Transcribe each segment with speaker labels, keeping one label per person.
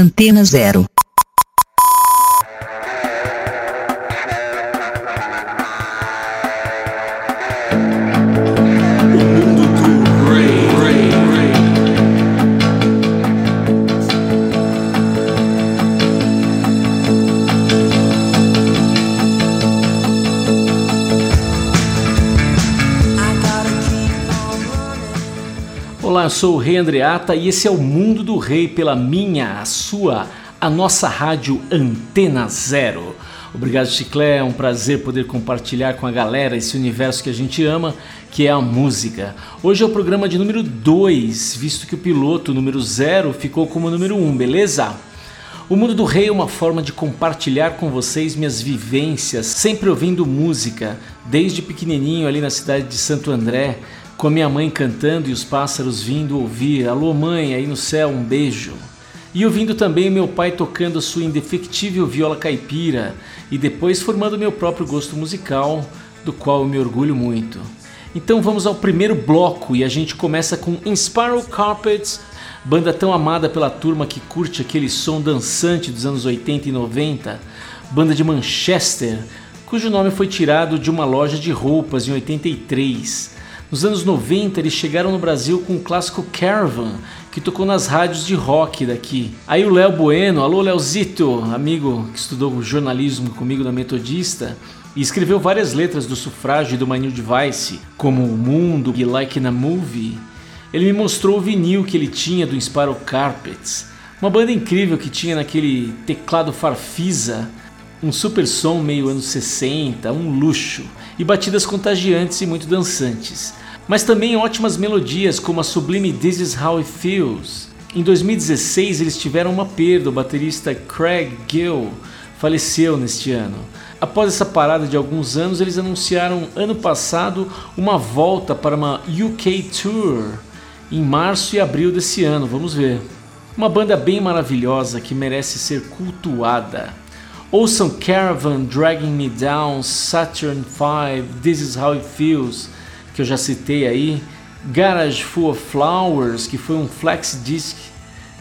Speaker 1: Antena Zero.
Speaker 2: Sou o Rei Andreata e esse é o Mundo do Rei pela minha, a sua, a nossa rádio Antena Zero. Obrigado, Chiclé, é um prazer poder compartilhar com a galera esse universo que a gente ama, que é a música. Hoje é o programa de número 2, visto que o piloto número 0 ficou como número 1, um, beleza? O Mundo do Rei é uma forma de compartilhar com vocês minhas vivências, sempre ouvindo música, desde pequenininho ali na cidade de Santo André, com a minha mãe cantando e os pássaros vindo ouvir. Alô, mãe, aí no céu, um beijo. E ouvindo também meu pai tocando sua indefectível viola caipira e depois formando meu próprio gosto musical, do qual eu me orgulho muito. Então vamos ao primeiro bloco e a gente começa com Inspiral Carpets, banda tão amada pela turma que curte aquele som dançante dos anos 80 e 90, banda de Manchester, cujo nome foi tirado de uma loja de roupas em 83. Nos anos 90 eles chegaram no Brasil com o clássico Caravan, que tocou nas rádios de rock daqui. Aí o Léo Bueno, alô Leozito, amigo que estudou jornalismo comigo na Metodista, e escreveu várias letras do sufrágio e do My New Device, como O Mundo e Like in a Movie. Ele me mostrou o vinil que ele tinha do Inspiral Carpets, uma banda incrível que tinha naquele teclado Farfisa, um super som meio anos 60, um luxo, e batidas contagiantes e muito dançantes mas também ótimas melodias como a sublime This Is How It Feels. Em 2016 eles tiveram uma perda, o baterista Craig Gill faleceu neste ano. Após essa parada de alguns anos, eles anunciaram ano passado uma volta para uma UK Tour em março e abril desse ano, vamos ver. Uma banda bem maravilhosa que merece ser cultuada. Ouçam Caravan, Dragging Me Down, Saturn V, This Is How It Feels que eu já citei aí, Garage Full of Flowers, que foi um flex disc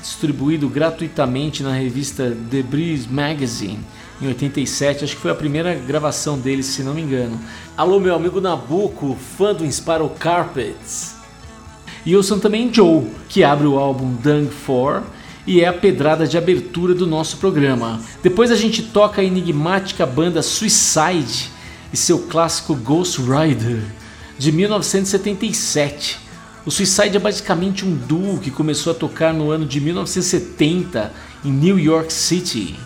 Speaker 2: distribuído gratuitamente na revista The Breeze Magazine em 87, acho que foi a primeira gravação deles, se não me engano. Alô, meu amigo Nabucco, fã do Inspiral Carpets. E ouçam também Joe, que abre o álbum Dung 4 e é a pedrada de abertura do nosso programa. Depois a gente toca a enigmática banda Suicide e seu clássico Ghost Rider de 1977. O Suicide é basicamente um duo que começou a tocar no ano de 1970 em New York City,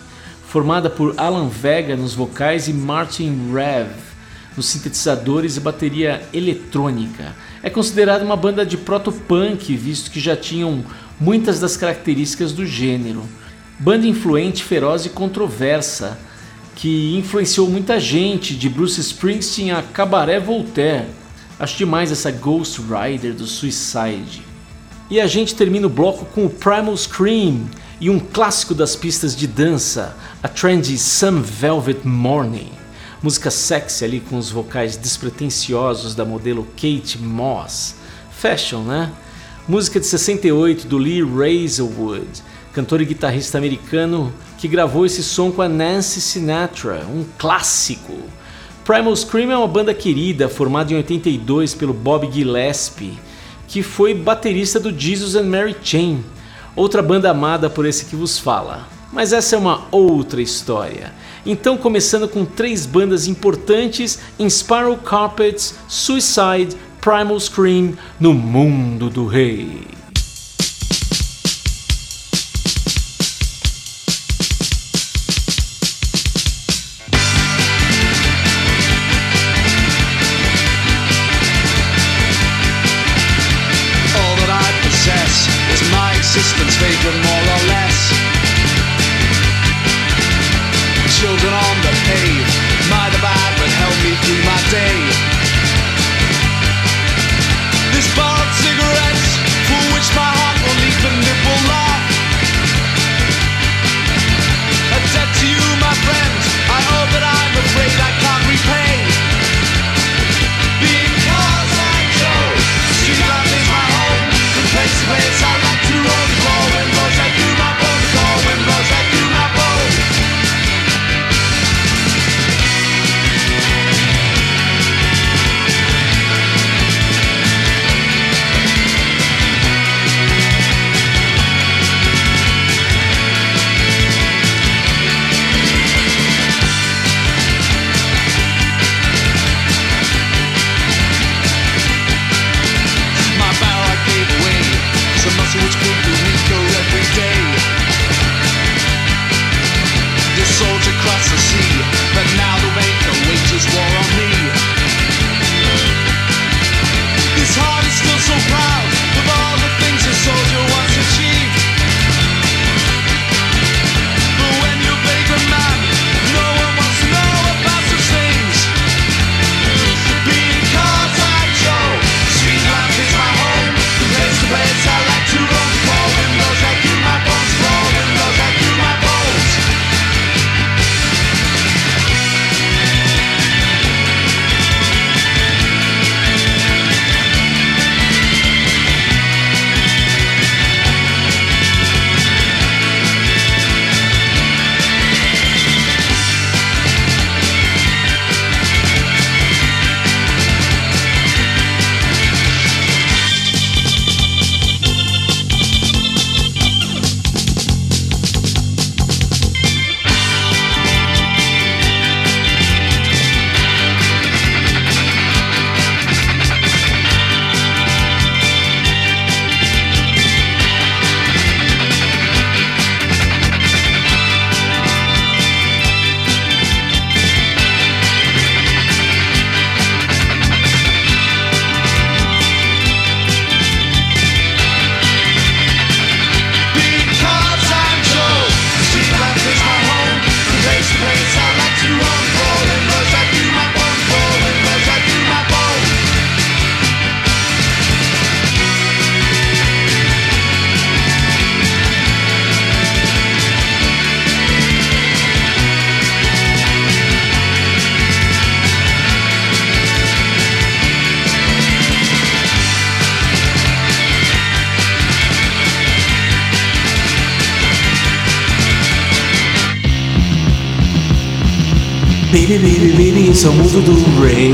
Speaker 2: formada por Alan Vega nos vocais e Martin Rev nos sintetizadores e bateria eletrônica. É considerada uma banda de proto-punk, visto que já tinham muitas das características do gênero. Banda influente, feroz e controversa, que influenciou muita gente, de Bruce Springsteen a Cabaret Voltaire. Acho demais essa Ghost Rider do Suicide. E a gente termina o bloco com o Primal Scream e um clássico das pistas de dança, a trendy Some Velvet Morning. Música sexy ali com os vocais despretensiosos da modelo Kate Moss. Fashion, né? Música de 68 do Lee Razorwood, cantor e guitarrista americano que gravou esse som com a Nancy Sinatra, um clássico. Primal Scream é uma banda querida formada em 82 pelo Bob Gillespie, que foi baterista do Jesus and Mary Chain, outra banda amada por esse que vos fala. Mas essa é uma outra história. Então, começando com três bandas importantes em Spiral Carpets, Suicide, Primal Scream no mundo do rei.
Speaker 3: Baby, baby, baby, é o mundo do Ray.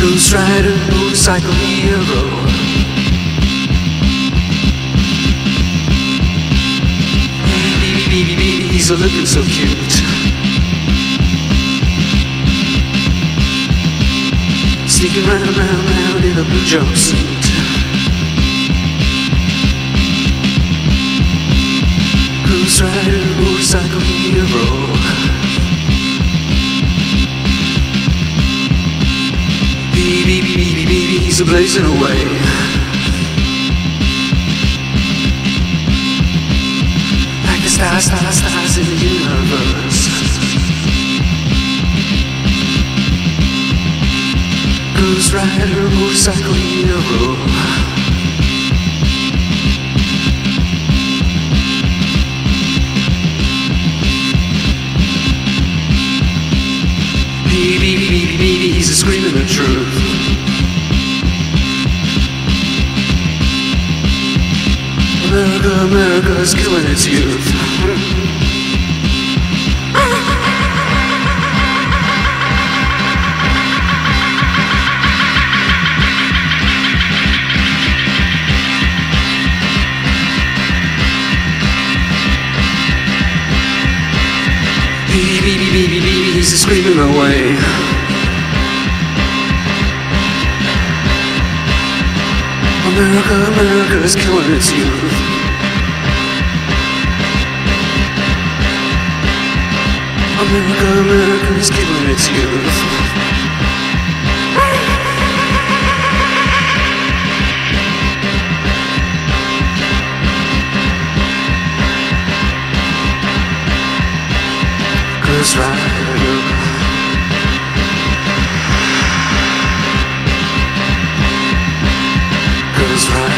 Speaker 3: Ghost Rider, motorcycle hero. Baby, baby, baby, he's a looking so cute. Sneaking round, round, round in a blue jumpsuit. who's right and who's like a hero. Baby, baby, baby, he's blazing away. Like the stars, stars, stars in the universe. Who's right and who's like hero? Baby, baby, baby, he's a screaming the truth. America, America is killing its youth. Baby, away. America, America is killing its youth. America, America is killing its youth. Ghost Rider. Ghost Rider.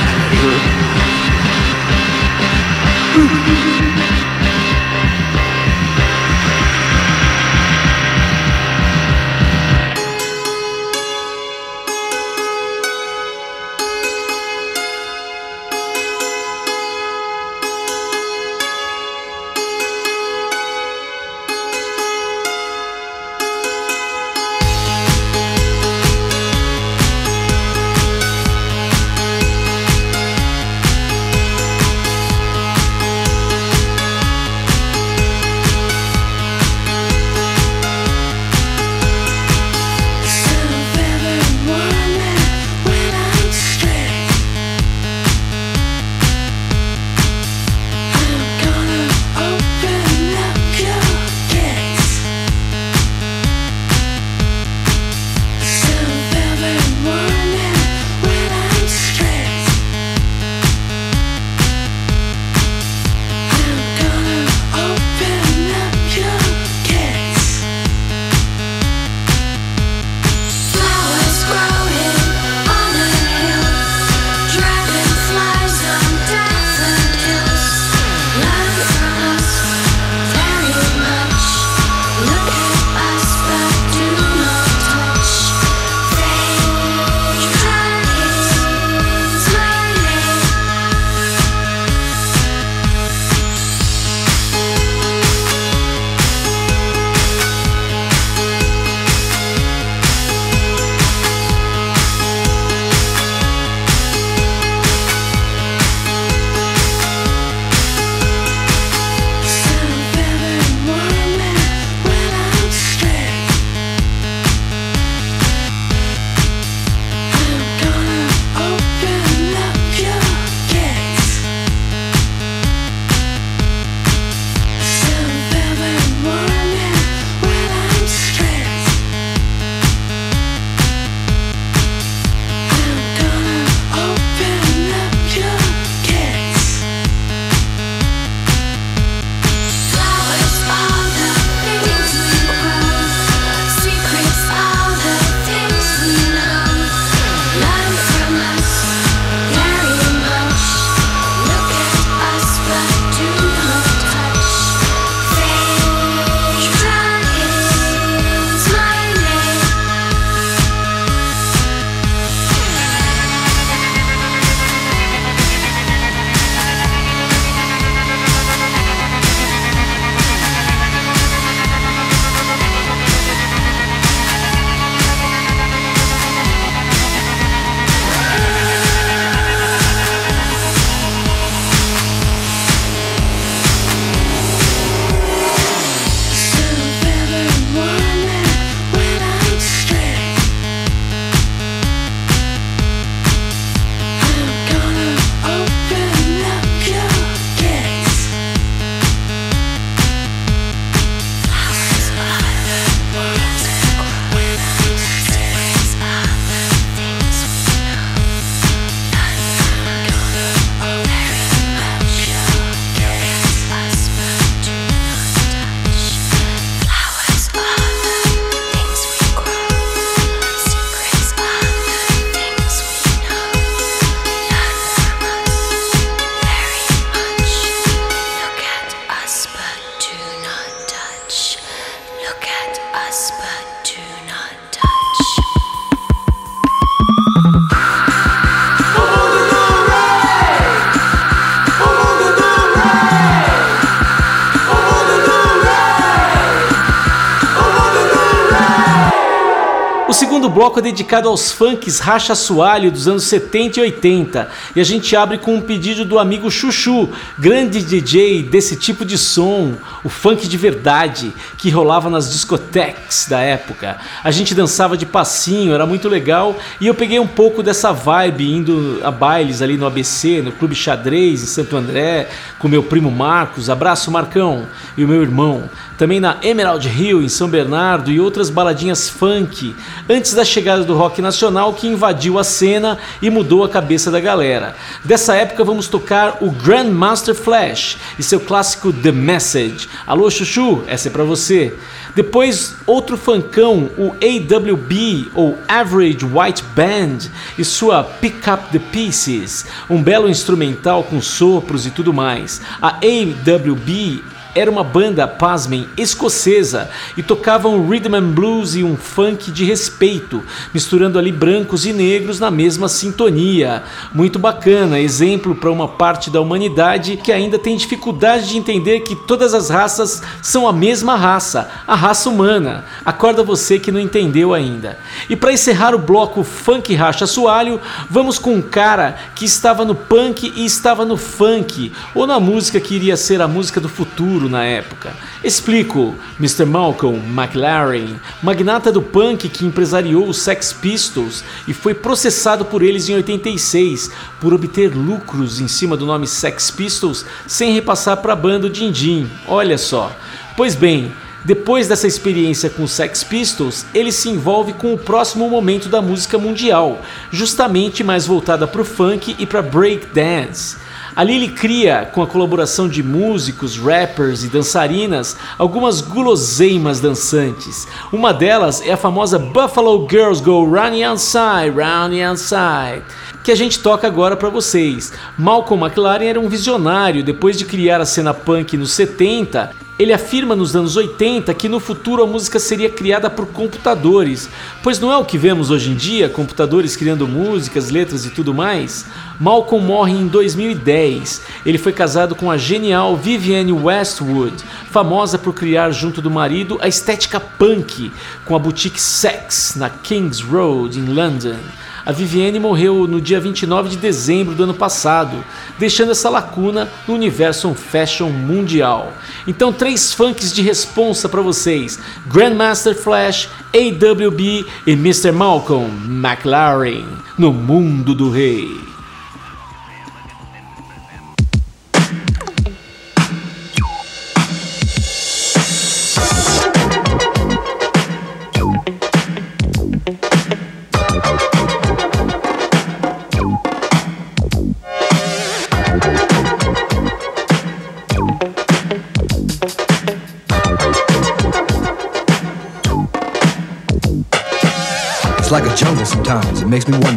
Speaker 2: Dedicado aos funks racha sualho dos anos 70 e 80 e a gente abre com um pedido do amigo Chuchu, grande DJ desse tipo de som, o funk de verdade que rolava nas discotecas da época. A gente dançava de passinho, era muito legal e eu peguei um pouco dessa vibe indo a bailes ali no ABC, no Clube Xadrez em Santo André, com meu primo Marcos, abraço Marcão e o meu irmão também na Emerald Hill, em São Bernardo, e outras baladinhas funk, antes da chegada do rock nacional que invadiu a cena e mudou a cabeça da galera. Dessa época vamos tocar o Grandmaster Flash e seu clássico The Message. Alô Chuchu, essa é pra você. Depois, outro funkão, o AWB, ou Average White Band, e sua Pick Up the Pieces, um belo instrumental com sopros e tudo mais. A AWB era uma banda, pasmem, escocesa e tocavam rhythm and blues e um funk de respeito, misturando ali brancos e negros na mesma sintonia. Muito bacana, exemplo para uma parte da humanidade que ainda tem dificuldade de entender que todas as raças são a mesma raça, a raça humana. Acorda você que não entendeu ainda. E para encerrar o bloco Funk Racha Soalho, vamos com um cara que estava no punk e estava no funk, ou na música que iria ser a música do futuro na época. Explico: Mr. Malcolm McLaren, magnata do punk que empresariou os Sex Pistols e foi processado por eles em 86 por obter lucros em cima do nome Sex Pistols sem repassar para a banda Din Din. Olha só. Pois bem, depois dessa experiência com os Sex Pistols, ele se envolve com o próximo momento da música mundial, justamente mais voltada para o funk e para break dance. Ali ele cria, com a colaboração de músicos, rappers e dançarinas, algumas guloseimas dançantes. Uma delas é a famosa Buffalo Girls Go Round Outside, Round Outside que a gente toca agora para vocês. Malcolm McLaren era um visionário depois de criar a cena punk nos 70 ele afirma nos anos 80 que no futuro a música seria criada por computadores, pois não é o que vemos hoje em dia, computadores criando músicas, letras e tudo mais. Malcolm morre em 2010. Ele foi casado com a genial Vivienne Westwood, famosa por criar junto do marido a estética punk, com a boutique Sex na Kings Road em London. A Vivienne morreu no dia 29 de dezembro do ano passado, deixando essa lacuna no universo fashion mundial. Então, três funks de responsa para vocês: Grandmaster Flash, AWB e Mr. Malcolm McLaren no mundo do rei.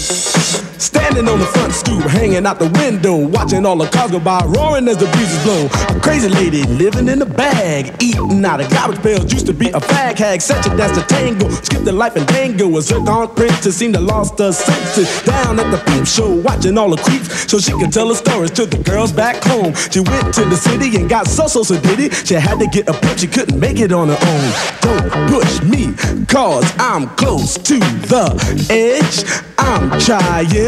Speaker 1: Thank you. Standing on the front stoop, hanging out the window, watching all the cars go by, roaring as the breezes blow. A crazy lady living in a bag, eating out of garbage pails. Used to be a fag hag, such a dance to tango. Skipped the life and dango. A zircon princess seemed to lost her senses. Down at the peep show, watching all the creeps, so she could tell her stories to the girls back home. She went to the city and got so so so did. She had to get a pimp, she couldn't make it on her own. Don't push me, cause I'm close to the edge. I'm trying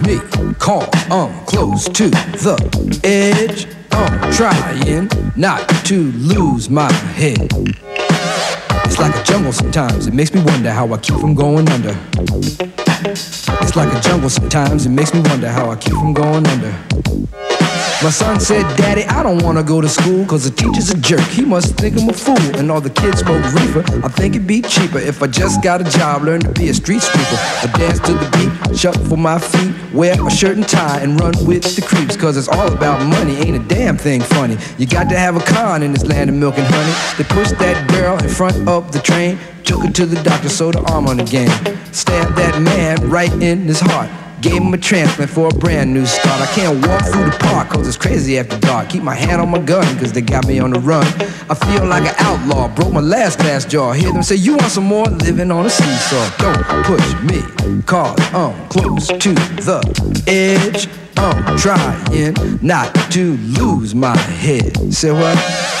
Speaker 4: me, call, I'm close to the edge. I'm trying not to lose my head. It's like a jungle sometimes, it makes me wonder how I keep from going under. It's like a jungle sometimes, it makes me wonder how I keep from going under. My son said, Daddy, I don't wanna go to school cause the teacher's a jerk. He must think I'm a fool. And all the kids smoke reefer. I think it'd be cheaper if I just got a job, learn to be a street sweeper. I dance to the beat, shuffle for my feet, wear a shirt and tie, and run with the creeps. Cause it's all about money, ain't a damn thing funny. You got to have a con in this land of milk and honey. They push that girl in front of the train, took her to the doctor, sewed her arm on again. Stabbed that man right in his heart. Gave him a transplant for a brand new start. I can't walk through the park cause it's crazy after dark. Keep my hand on my gun cause they got me on the run. I feel like an outlaw, broke my last glass jaw. Hear them say, You want some more? Living on a seesaw. Don't push me cause I'm close to the edge. I'm trying not to lose my head. Say what?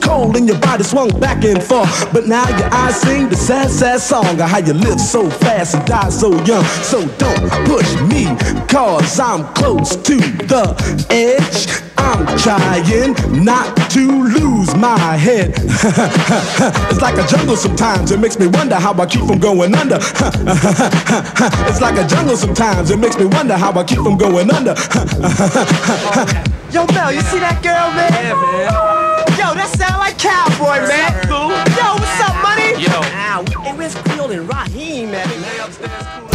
Speaker 1: cold and your body swung back and forth. But now your eyes sing the sad, sad song of how you live so fast and die so young. So don't push me, cause I'm close to the edge. I'm trying not to lose my head. it's like a jungle sometimes, it makes me wonder how I keep from going under. it's like a jungle sometimes, it makes me wonder how I keep from going under.
Speaker 5: Yo, Mel, you see that girl, man?
Speaker 6: Yeah, man.
Speaker 5: Yo, that sound like cowboy, man. Yo, what's up, money?
Speaker 6: Yo.
Speaker 5: Ow, hey, where's Creole and Raheem at?
Speaker 6: Lay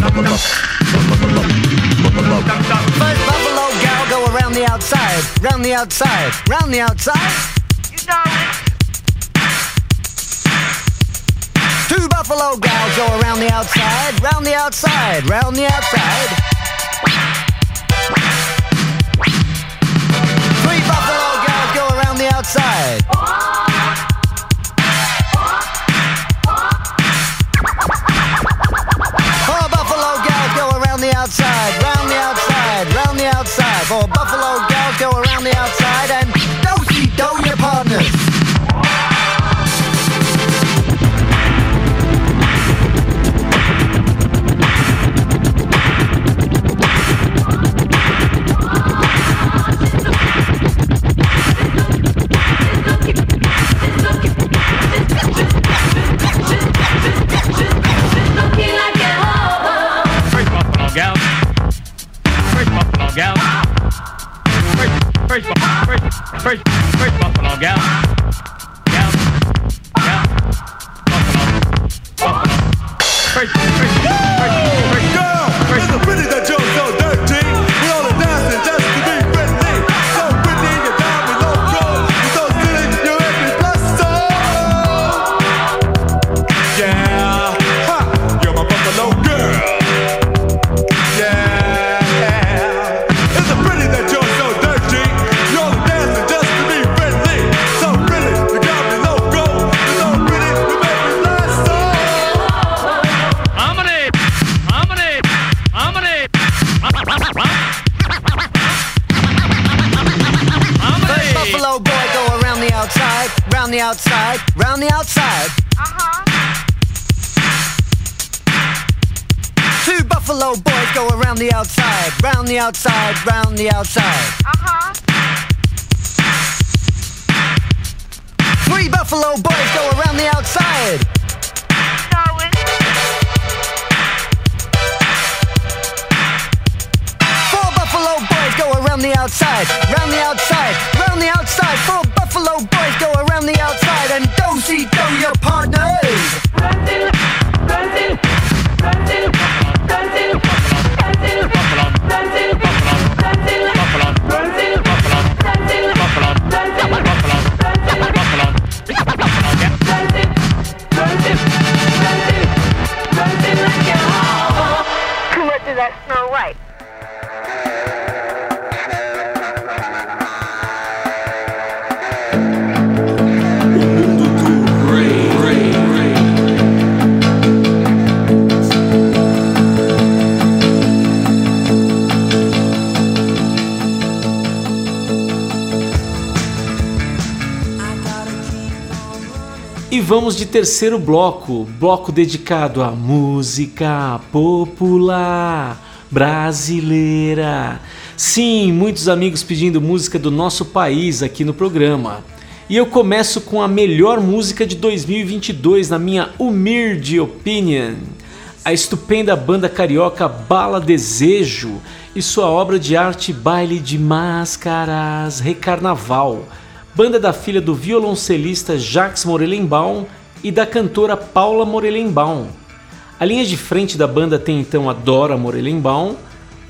Speaker 6: First buffalo
Speaker 7: gal go around the outside, round the outside, round the outside.
Speaker 8: You know it.
Speaker 7: Two buffalo gals go around the outside, round the outside, round the outside. Three buffalo gals go around the outside. Buffalo Go. outside, round the outside.
Speaker 8: Uh-huh.
Speaker 7: Two buffalo boys go around the outside, round the outside, round the outside.
Speaker 8: Uh-huh.
Speaker 7: Three buffalo boys go around the outside. Four buffalo boys go around the outside, round the outside, round the outside, four Buffalo boys go around the outside and do see do your partners. Brazil,
Speaker 2: vamos de terceiro bloco, bloco dedicado à música popular brasileira. Sim, muitos amigos pedindo música do nosso país aqui no programa. E eu começo com a melhor música de 2022, na minha humilde opinion. A estupenda banda carioca Bala Desejo e sua obra de arte Baile de Máscaras Recarnaval banda da filha do violoncelista Jacques Morelenbaum e da cantora Paula Morelenbaum. A linha de frente da banda tem então a Dora Morelenbaum,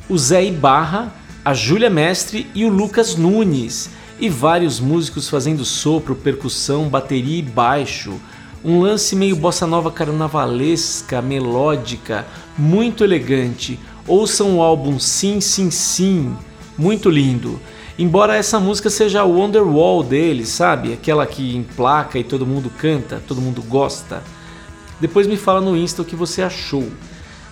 Speaker 2: o Zé Ibarra, a Júlia Mestre e o Lucas Nunes, e vários músicos fazendo sopro, percussão, bateria e baixo. Um lance meio bossa nova carnavalesca, melódica, muito elegante. Ouçam o álbum Sim Sim Sim, muito lindo. Embora essa música seja a Wonderwall dele, sabe? Aquela que emplaca e todo mundo canta, todo mundo gosta. Depois me fala no Insta o que você achou.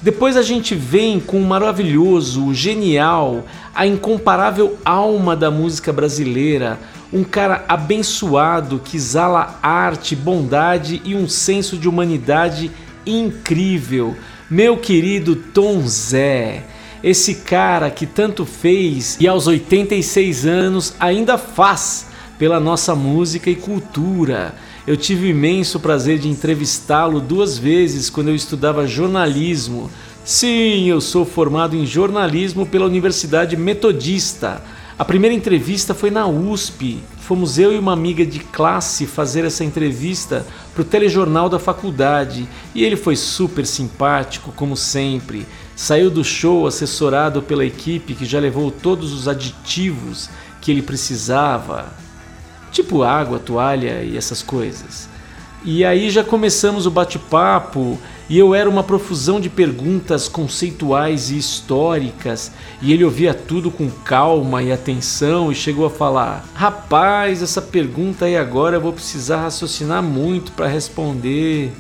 Speaker 2: Depois a gente vem com o maravilhoso, o genial, a incomparável alma da música brasileira, um cara abençoado que exala arte, bondade e um senso de humanidade incrível. Meu querido Tom Zé esse cara que tanto fez e aos 86 anos ainda faz pela nossa música e cultura. Eu tive imenso prazer de entrevistá-lo duas vezes quando eu estudava jornalismo. Sim, eu sou formado em jornalismo pela Universidade Metodista. A primeira entrevista foi na USP. Fomos eu e uma amiga de classe fazer essa entrevista para o telejornal da faculdade e ele foi super simpático, como sempre. Saiu do show assessorado pela equipe que já levou todos os aditivos que ele precisava, tipo água, toalha e essas coisas. E aí já começamos o bate-papo e eu era uma profusão de perguntas conceituais e históricas, e ele ouvia tudo com calma e atenção e chegou a falar: "Rapaz, essa pergunta aí agora eu vou precisar raciocinar muito para responder".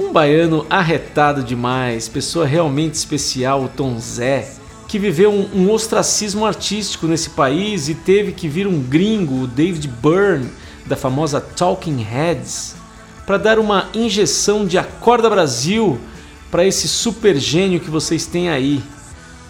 Speaker 2: Um baiano arretado demais, pessoa realmente especial, o Tom Zé, que viveu um, ostracismo artístico nesse país e teve que vir um gringo, o David Byrne, da famosa Talking Heads, para dar uma injeção de Acorda Brasil para esse super gênio que vocês têm aí.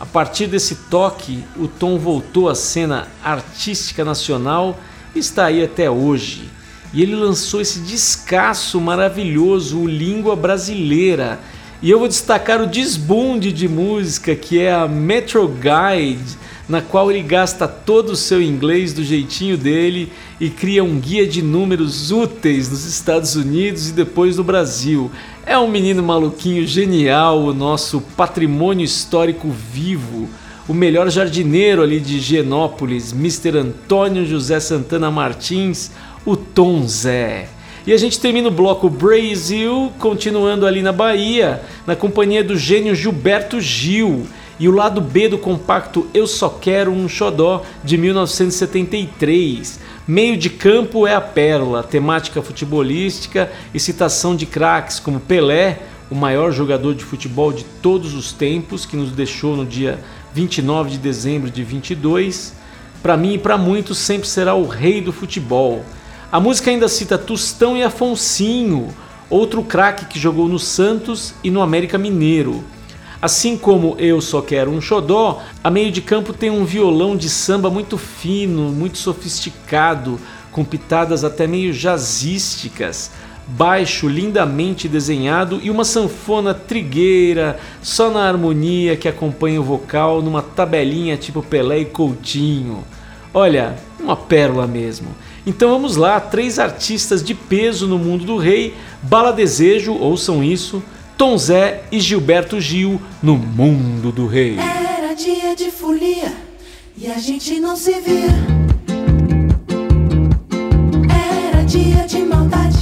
Speaker 2: A partir desse toque, o Tom voltou à cena artística nacional e está aí até hoje e ele lançou esse descasso maravilhoso, o Língua Brasileira. E eu vou destacar o desbunde de música que é a Metro Guide, na qual ele gasta todo o seu inglês do jeitinho dele e cria um guia de números úteis nos Estados Unidos e depois no Brasil. É um menino maluquinho genial, o nosso patrimônio histórico vivo. O melhor jardineiro ali de Genópolis, Mr. Antônio José Santana Martins, o Tom Zé. E a gente termina o bloco Brasil, continuando ali na Bahia, na companhia do gênio Gilberto Gil. E o lado B do compacto Eu Só Quero um Xodó, de 1973. Meio de campo é a pérola, temática futebolística e citação de craques como Pelé, o maior jogador de futebol de todos os tempos, que nos deixou no dia 29 de dezembro de 22. Para mim e para muitos sempre será o rei do futebol. A música ainda cita Tustão e Afonsinho, outro craque que jogou no Santos e no América Mineiro. Assim como Eu Só Quero um Xodó, a meio de campo tem um violão de samba muito fino, muito sofisticado, com pitadas até meio jazzísticas, baixo lindamente desenhado e uma sanfona trigueira, só na harmonia que acompanha o vocal numa tabelinha tipo Pelé e Coutinho. Olha, uma pérola mesmo. Então vamos lá, três artistas de peso no mundo do rei, Bala Desejo, ouçam isso, Tom Zé e Gilberto Gil no mundo do rei.
Speaker 7: Era dia de folia e a gente não se via. Era dia de maldade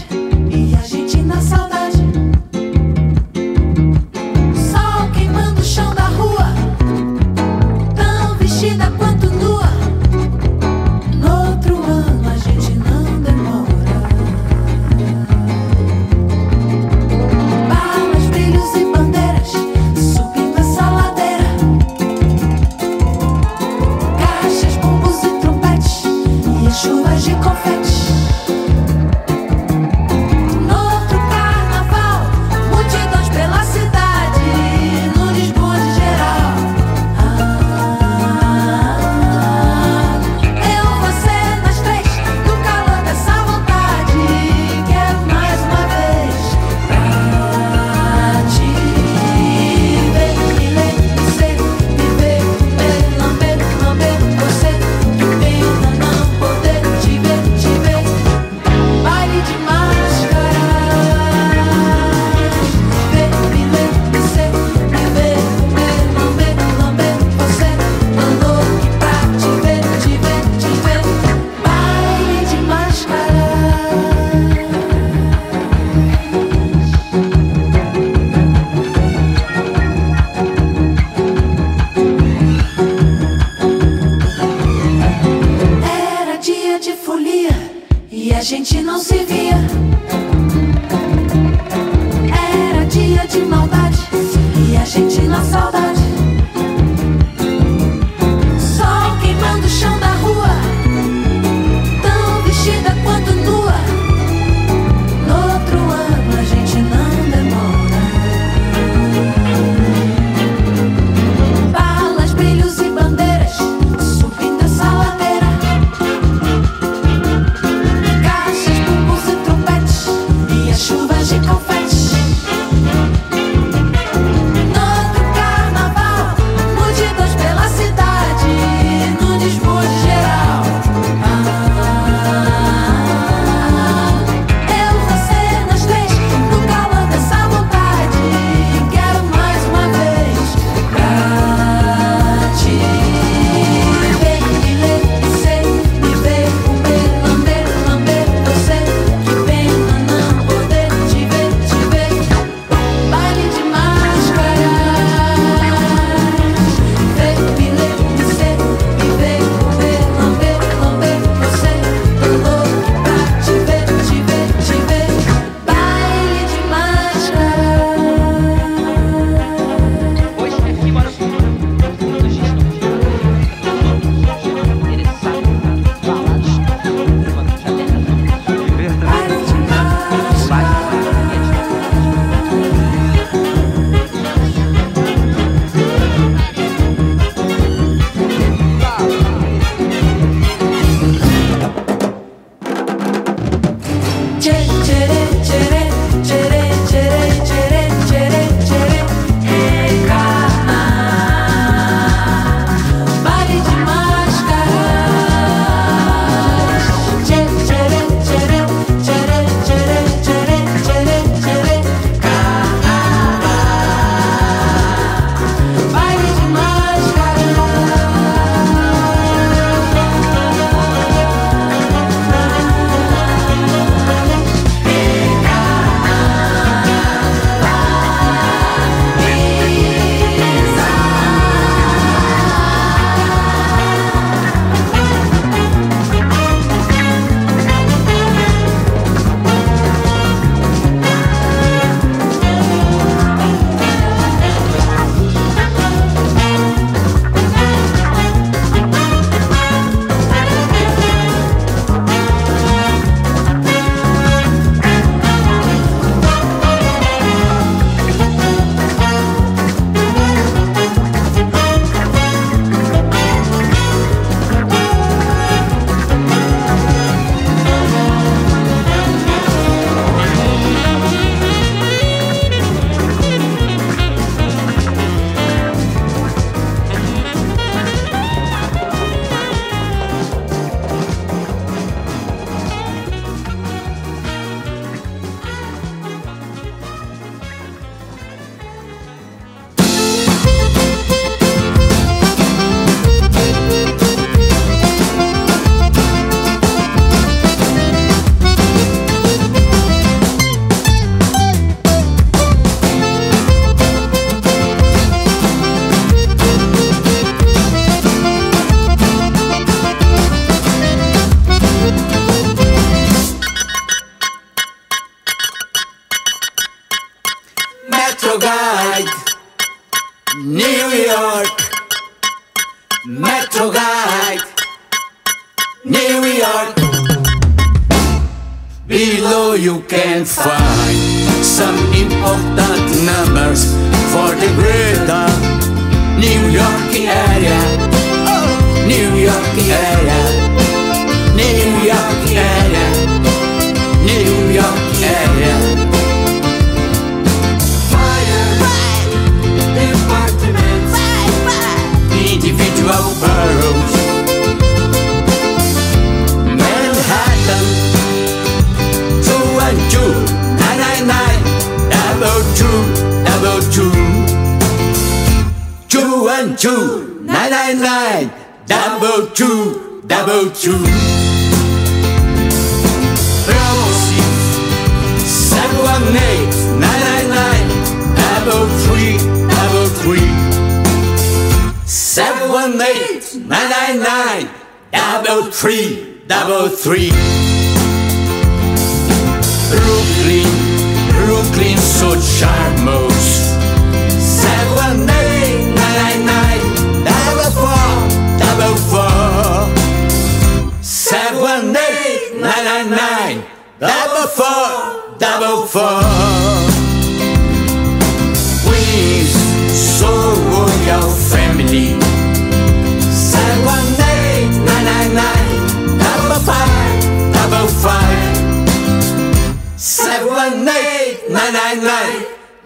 Speaker 9: three.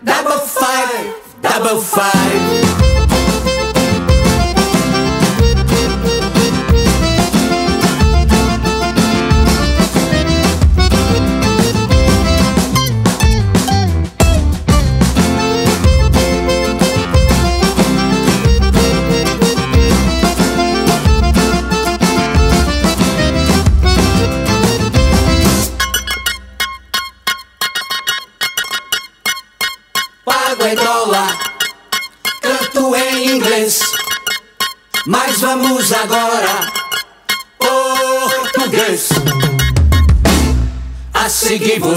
Speaker 9: Double five, double five.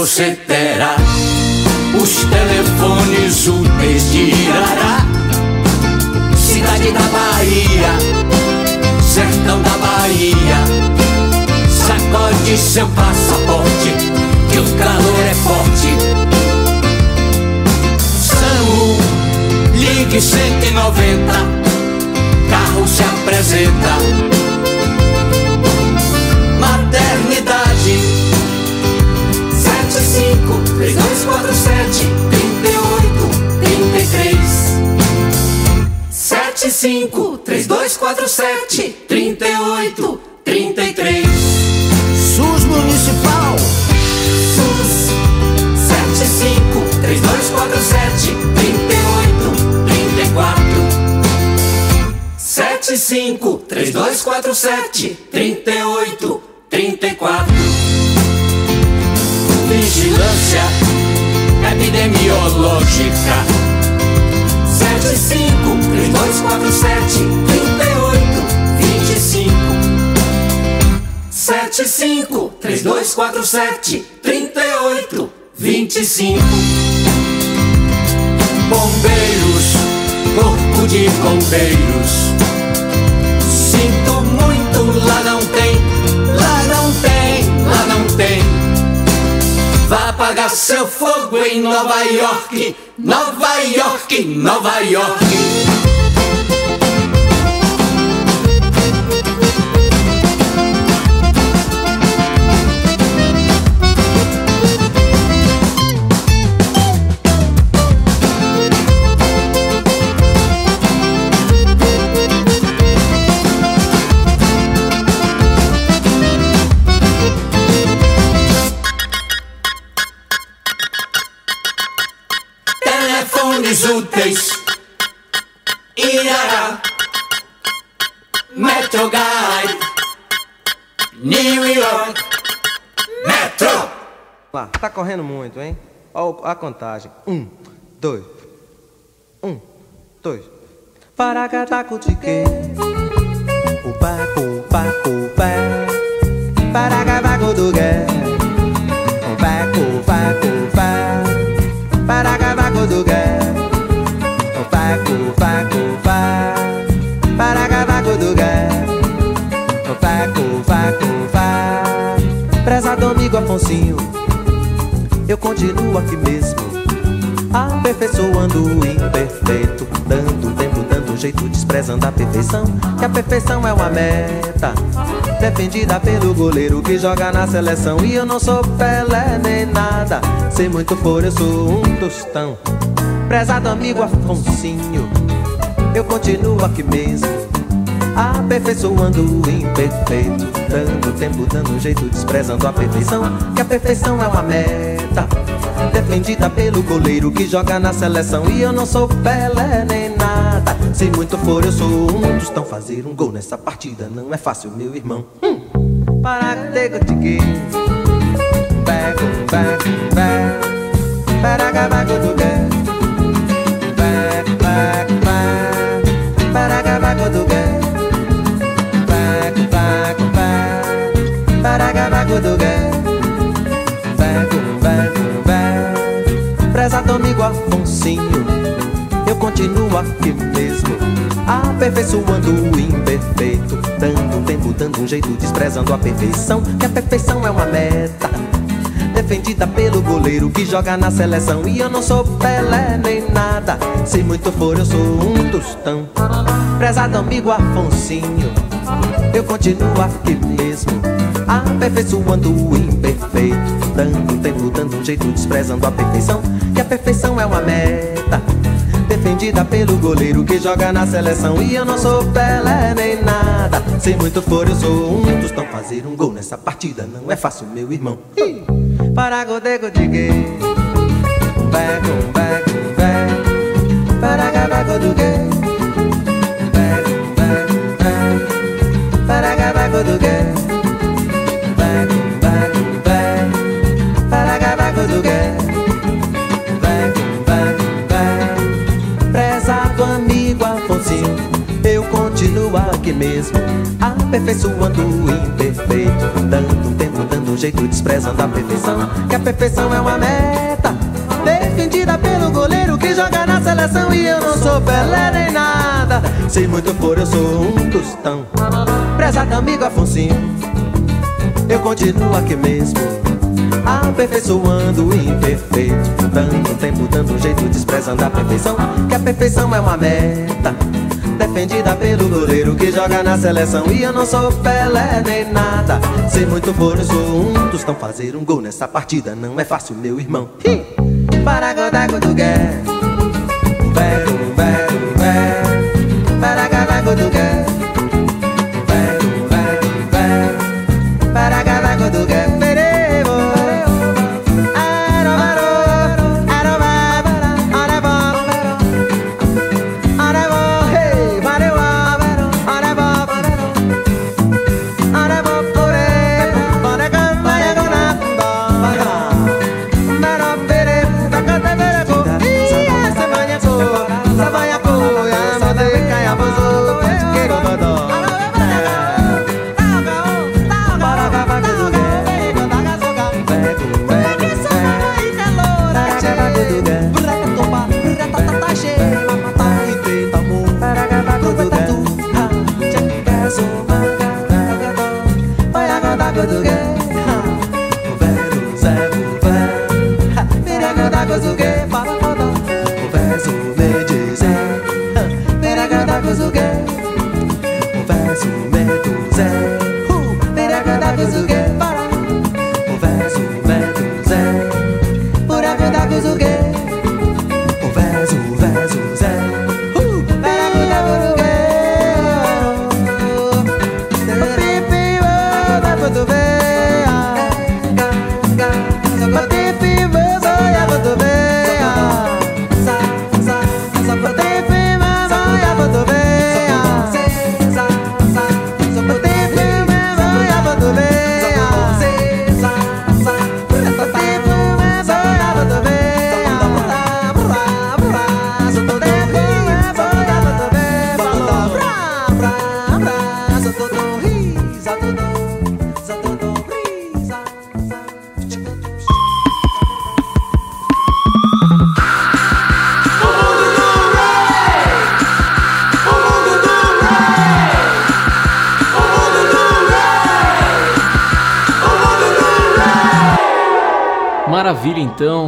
Speaker 9: Você terá os telefones úteis de Irará, cidade da Bahia, sertão da Bahia. Sacode seu passaporte, que o calor é forte. SAMU, ligue 190, carro se apresenta. 75 3247 3833 75 3247 3833
Speaker 5: SUS municipal.
Speaker 9: SUS 75 3247 3834 75 3247 3834 Vigilância epidemiológica. 75 3247 3825 75 3247 3825 Bombeiros, corpo de bombeiros. Sinto muito, lá não apagar seu fogo em Nova York, Nova York, Nova York. Úteis. Irará. Metro Guide. New York. Metro.
Speaker 10: Lá, tá correndo muito, hein? Ó a contagem. Um, dois. Um, dois. Paracataco de quê? Upa, upa, upa. Paracataco do gué. Upa, upa, upa. Paracataco do gué. Upa, upa. Prezado amigo Afonsinho. Eu continuo aqui mesmo Aperfeiçoando o imperfeito Dando tempo, dando jeito, desprezando a perfeição Que a perfeição é uma meta Defendida pelo goleiro que joga na seleção E eu não sou Pelé nem nada Se muito for eu sou um tostão Prezado amigo Afonsinho Eu continuo aqui mesmo Aperfeiçoando o imperfeito Dando tempo, dando jeito, desprezando a perfeição Que a perfeição é uma meta Defendida pelo goleiro que joga na seleção. E eu não sou Pelé nem nada Se muito for eu sou um dos tão Fazer um gol nessa partida. Não é fácil, meu irmão. Hum. Bago, bago Paragabago do bago, bago Paragabago do gé Bago, bago Prezado amigo Afonsinho, eu continuo aqui mesmo, aperfeiçoando o imperfeito, dando um tempo, dando um jeito, desprezando a perfeição, que a perfeição é uma meta. Defendida pelo goleiro que joga na seleção. E eu não sou Pelé nem nada Se muito for eu sou um tostão Prezado amigo Afonsinho. Eu continuo aqui mesmo Aperfeiçoando o imperfeito Dando tempo, dando um jeito Desprezando a perfeição Que a perfeição é uma meta Defendida pelo goleiro que joga na seleção E eu não sou Pelé nem nada Se muito for eu sou um tostão Fazer um gol nessa partida não é fácil meu irmão Ih! para godego de gay. Um back, um back, um back. Para gabago do gay. Um back, um back, um back. Para gabago do gay. Mesmo, aperfeiçoando o imperfeito, dando tempo, dando um jeito, desprezando a perfeição, que a perfeição é uma meta. Defendida pelo goleiro que joga na seleção E eu não sou Pelé nem nada. Se muito for eu sou um tostão. Prezado amigo Afonsinho. Eu continuo aqui mesmo Aperfeiçoando o imperfeito Dando tempo, dando um jeito, desprezando a perfeição. Que a perfeição é uma meta Defendida pelo goleiro que joga na seleção. E eu não sou Pelé nem nada. Se muito for eu sou um tostão Fazer um gol nessa partida. Não é fácil meu irmão! Para godago do gué. Para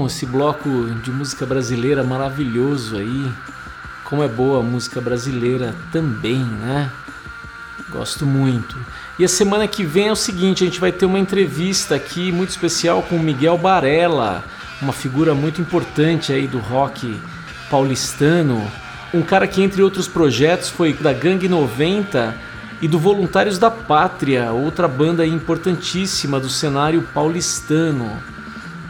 Speaker 2: esse bloco de música brasileira maravilhoso aí. Como é boa a música brasileira também, né? Gosto muito. E a semana que vem é o seguinte, a gente vai ter uma entrevista aqui muito especial com o Miguel Barella, uma figura muito importante aí do rock paulistano, um cara que entre outros projetos foi da Gangue 90 e do Voluntários da Pátria, outra banda importantíssima do cenário paulistano.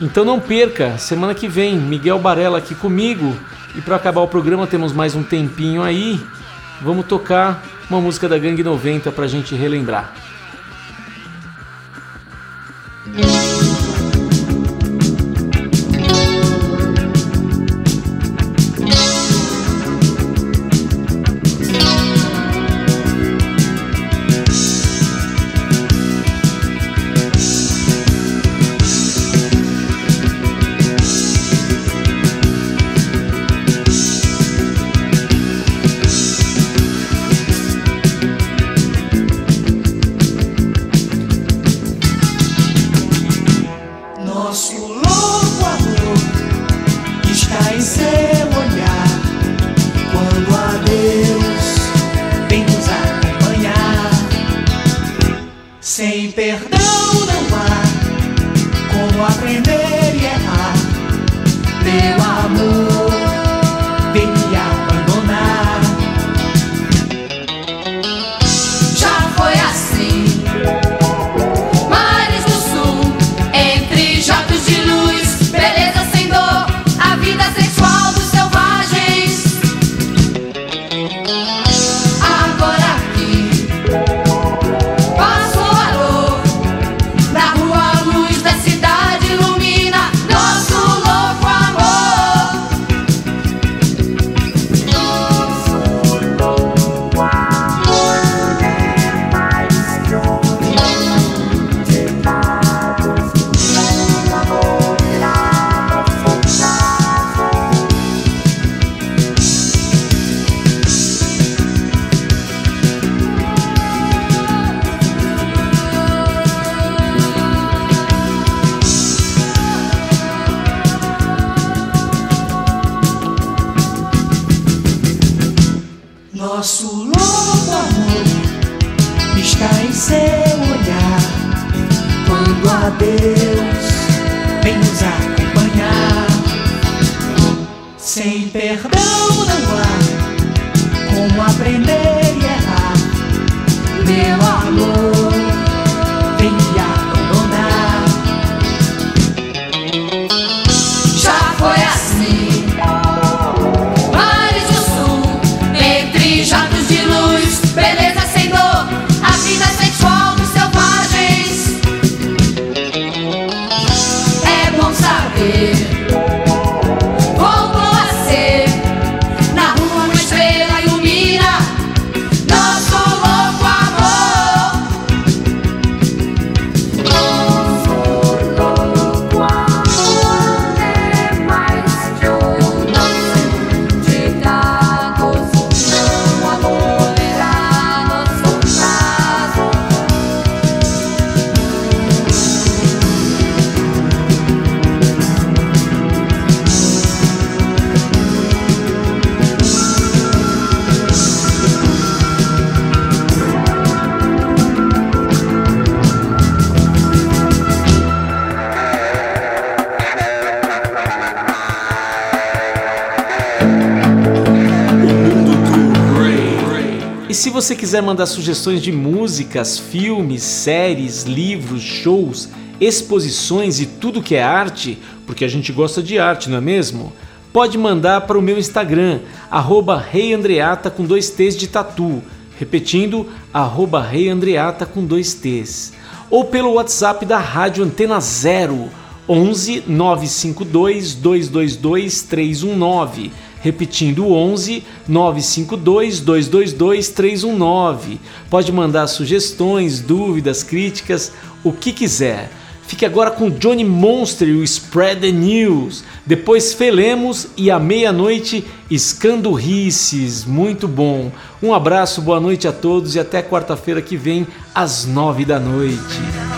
Speaker 2: Então não perca, semana que vem, Miguel Barella aqui comigo. E para acabar o programa temos mais um tempinho aí. Vamos tocar uma música da Gangue 90 pra gente relembrar. Se você quiser mandar sugestões de músicas, filmes, séries, livros, shows, exposições e tudo que é arte, porque a gente gosta de arte, não é mesmo? Pode mandar para o meu Instagram, arroba reiandreata com dois T's de tatu. Repetindo, arroba reiandreata com dois T's. Ou pelo WhatsApp da Rádio Antena Zero, 11 952 222 319. Repetindo 11 952 222 319. Pode mandar sugestões, dúvidas, críticas, o que quiser. Fique agora com Johnny Monster e o Spread the News. Depois Felemos e à meia-noite Escandurrices. Muito bom. Um abraço, boa noite a todos e até quarta-feira que vem às nove da noite.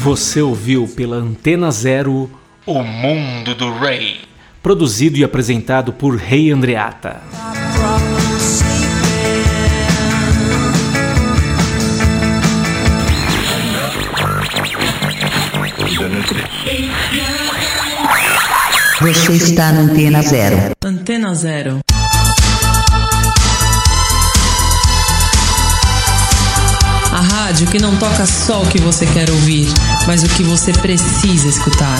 Speaker 2: Você ouviu pela Antena Zero O Mundo do Rei. Produzido e apresentado por Rei Andreata.
Speaker 11: Você está na Antena Zero.
Speaker 12: Antena Zero. Rádio que não toca só o que você quer ouvir, mas o que você precisa escutar.